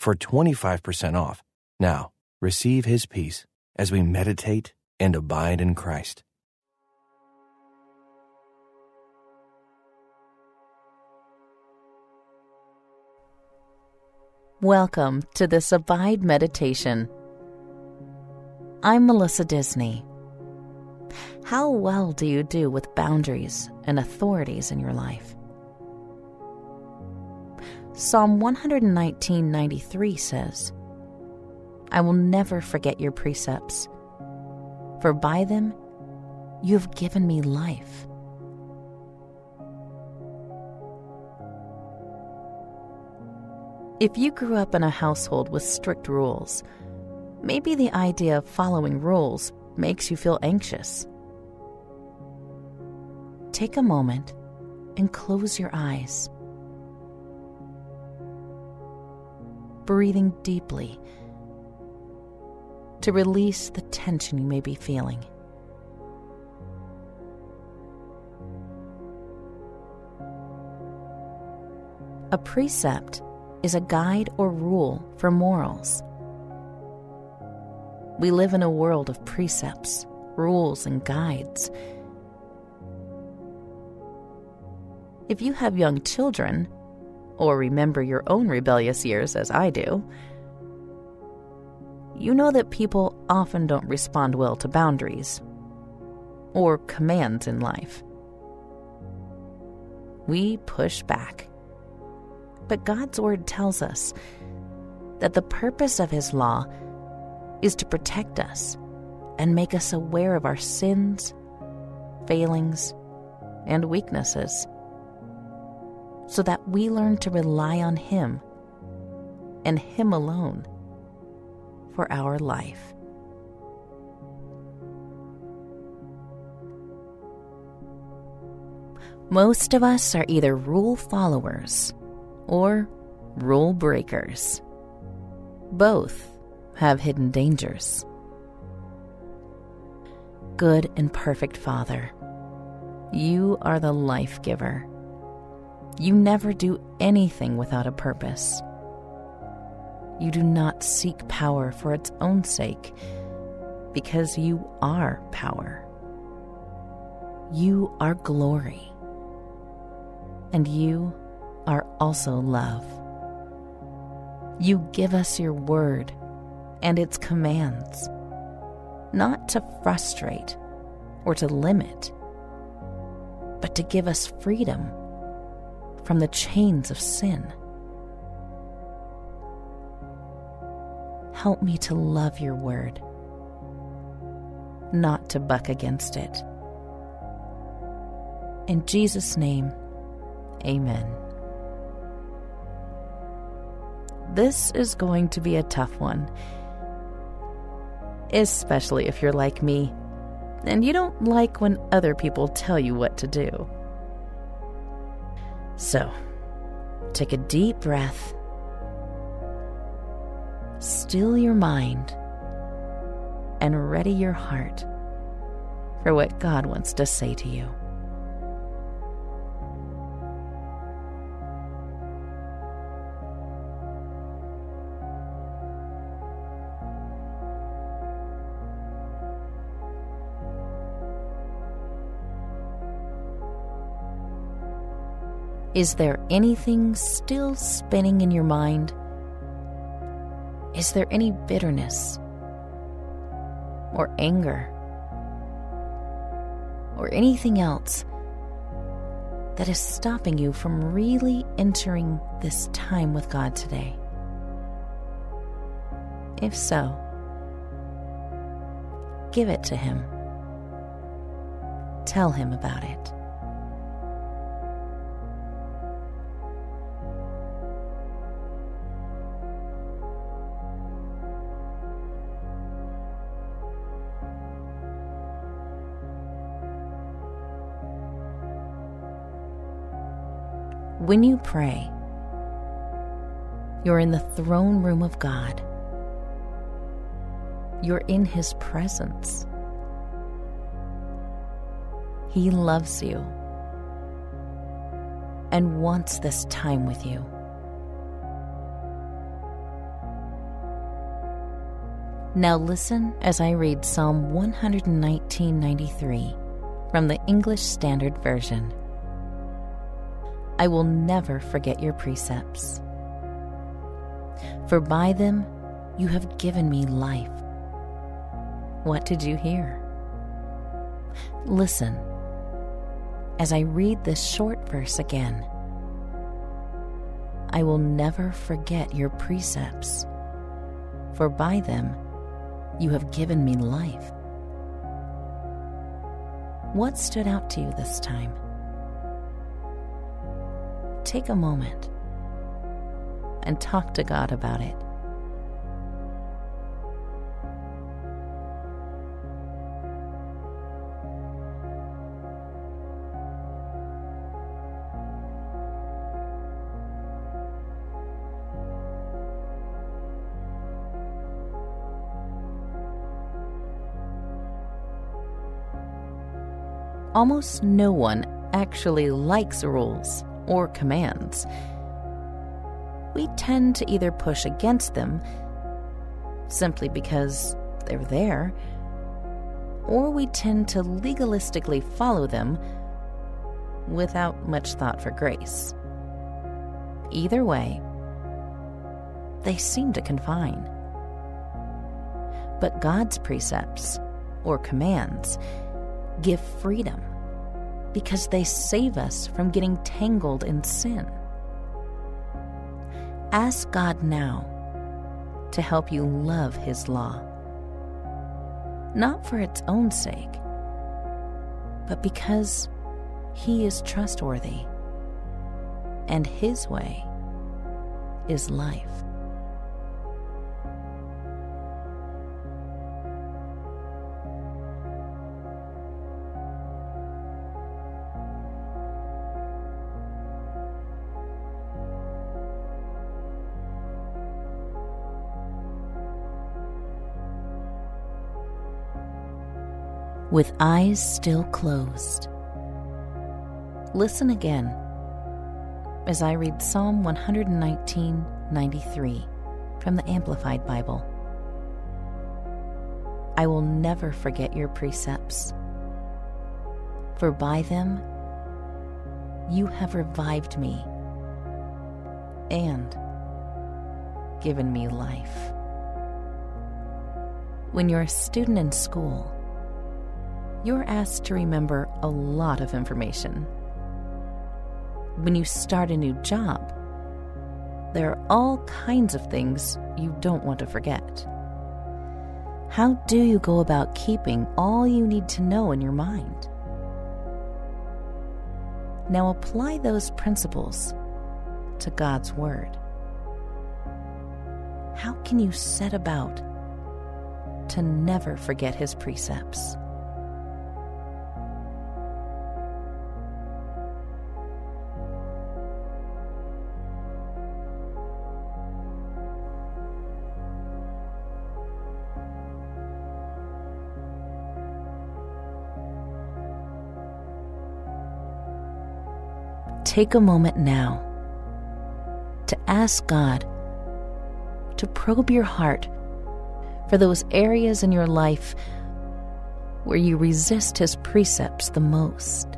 for 25% off. Now, receive his peace as we meditate and abide in Christ. Welcome to this Abide Meditation. I'm Melissa Disney. How well do you do with boundaries and authorities in your life? Psalm 119:93 says, I will never forget your precepts, for by them you have given me life. If you grew up in a household with strict rules, maybe the idea of following rules makes you feel anxious. Take a moment and close your eyes. Breathing deeply to release the tension you may be feeling. A precept is a guide or rule for morals. We live in a world of precepts, rules, and guides. If you have young children, or remember your own rebellious years as I do, you know that people often don't respond well to boundaries or commands in life. We push back. But God's Word tells us that the purpose of His law is to protect us and make us aware of our sins, failings, and weaknesses so that we learn to rely on Him and Him alone for our life. Most of us are either rule followers or rule breakers. Both have hidden dangers. Good and perfect Father, you are the life giver. You never do anything without a purpose. You do not seek power for its own sake, because you are power. You are glory. And you are also love. You give us your word and its commands, not to frustrate or to limit, but to give us freedom from the chains of sin. Help me to love your word, not to buck against it. In Jesus' name, amen. This is going to be a tough one, especially if you're like me and you don't like when other people tell you what to do. So, take a deep breath, still your mind, and ready your heart for what God wants to say to you. Is there anything still spinning in your mind? Is there any bitterness or anger or anything else that is stopping you from really entering this time with God today? If so, give it to Him. Tell Him about it. When you pray, you're in the throne room of God. You're in His presence. He loves you and wants this time with you. Now listen as I read Psalm 119.93 from the English Standard Version. I will never forget your precepts, for by them you have given me life. What did you hear? Listen as I read this short verse again. I will never forget your precepts, for by them you have given me life. What stood out to you this time? Take a moment and talk to God about it. almost no one actually likes rules or commands. We tend to either push against them simply because they're there, or we tend to legalistically follow them without much thought for grace. Either way, they seem to confine. But God's precepts, or commands, give freedom because they save us from getting tangled in sin. Ask God now to help you love His law, not for its own sake, but because He is trustworthy and His way is life. With eyes still closed. Listen again as I read Psalm 119:93 from the Amplified Bible. I will never forget your precepts, for by them you have revived me and given me life. When you're a student in school, you're asked to remember a lot of information. When you start a new job, there are all kinds of things you don't want to forget. How do you go about keeping all you need to know in your mind? Now apply those principles to God's Word. How can you set about to never forget His precepts? Take a moment now to ask God to probe your heart for those areas in your life where you resist His precepts the most.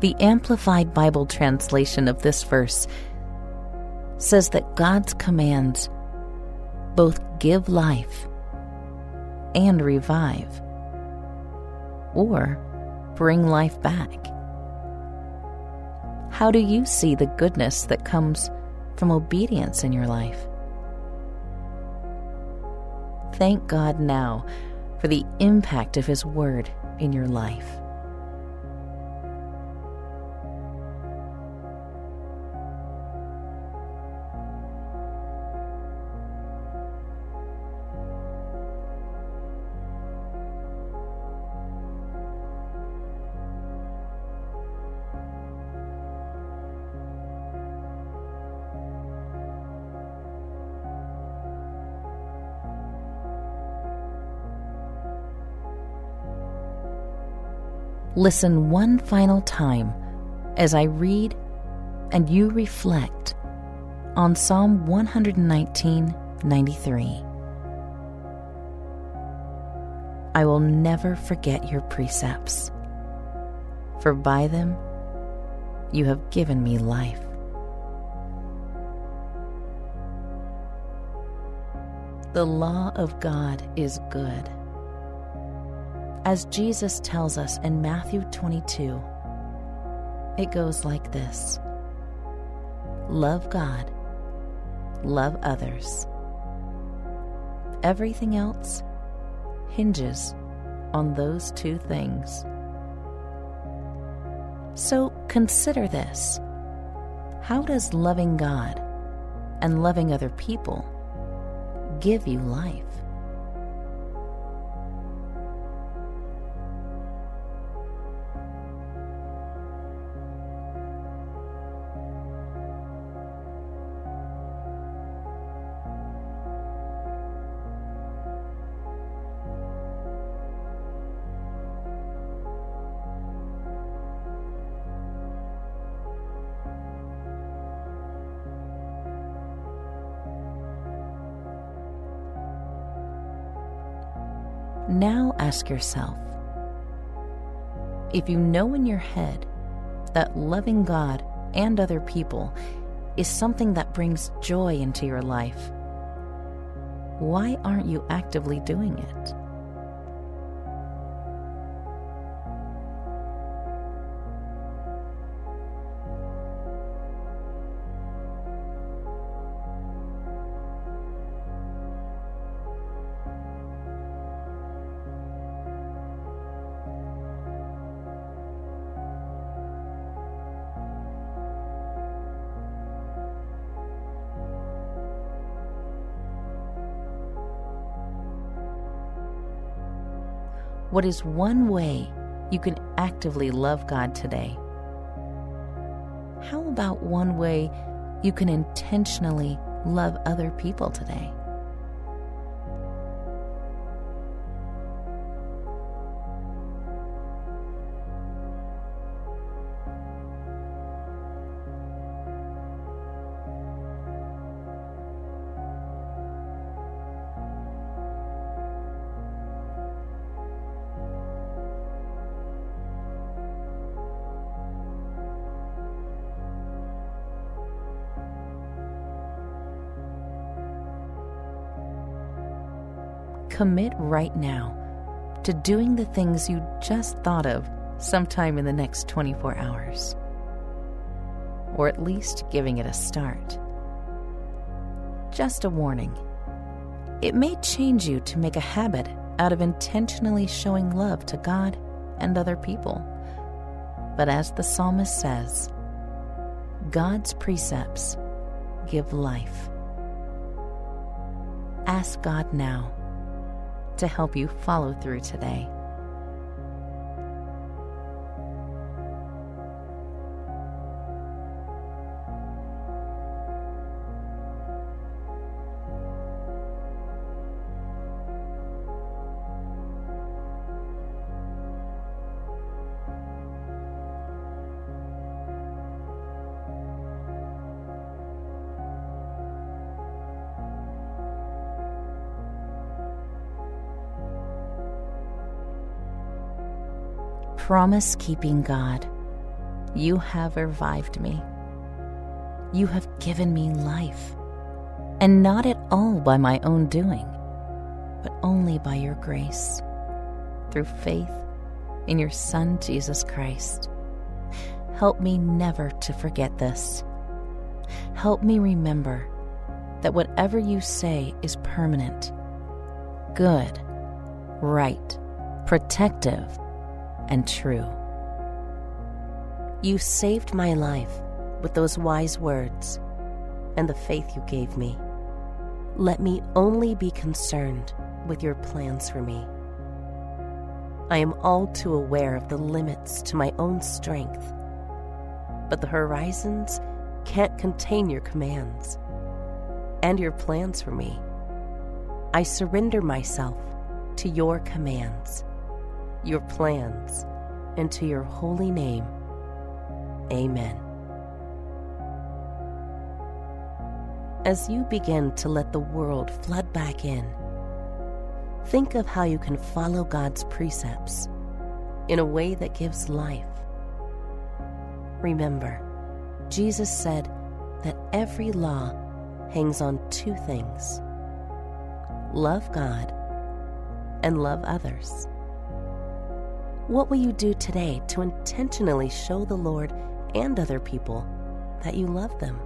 The Amplified Bible translation of this verse says that God's commands both give life and revive, or bring life back. How do you see the goodness that comes from obedience in your life? thank God now for the impact of His Word in your life. Listen one final time as I read and you reflect on Psalm 119:93. I will never forget your precepts, for by them you have given me life. The law of God is good as Jesus tells us in Matthew 22. It goes like this Love God, love others. Everything else hinges on those two things. So consider this How does loving God and loving other people give you life? Now ask yourself if you know in your head that loving God and other people is something that brings joy into your life, why aren't you actively doing it? What is one way you can actively love God today? How about one way you can intentionally love other people today? Commit right now to doing the things you just thought of sometime in the next 24 hours. Or at least giving it a start. Just a warning it may change you to make a habit out of intentionally showing love to God and other people. But as the psalmist says, God's precepts give life. Ask God now to help you follow through today. Promise keeping God, you have revived me. You have given me life, and not at all by my own doing, but only by your grace, through faith in your Son, Jesus Christ. Help me never to forget this. Help me remember that whatever you say is permanent, good, right, protective, and true. You saved my life with those wise words and the faith you gave me. Let me only be concerned with your plans for me. I am all too aware of the limits to my own strength, but the horizons can't contain your commands and your plans for me. I surrender myself to your commands, your plans, and to your holy name. Amen. As you begin to let the world flood back in, think of how you can follow God's precepts in a way that gives life. Remember, Jesus said that every law hangs on two things love God and love others. What will you do today to intentionally show the Lord and other people that you love them?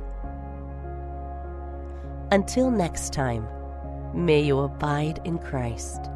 Until next time, may you abide in Christ.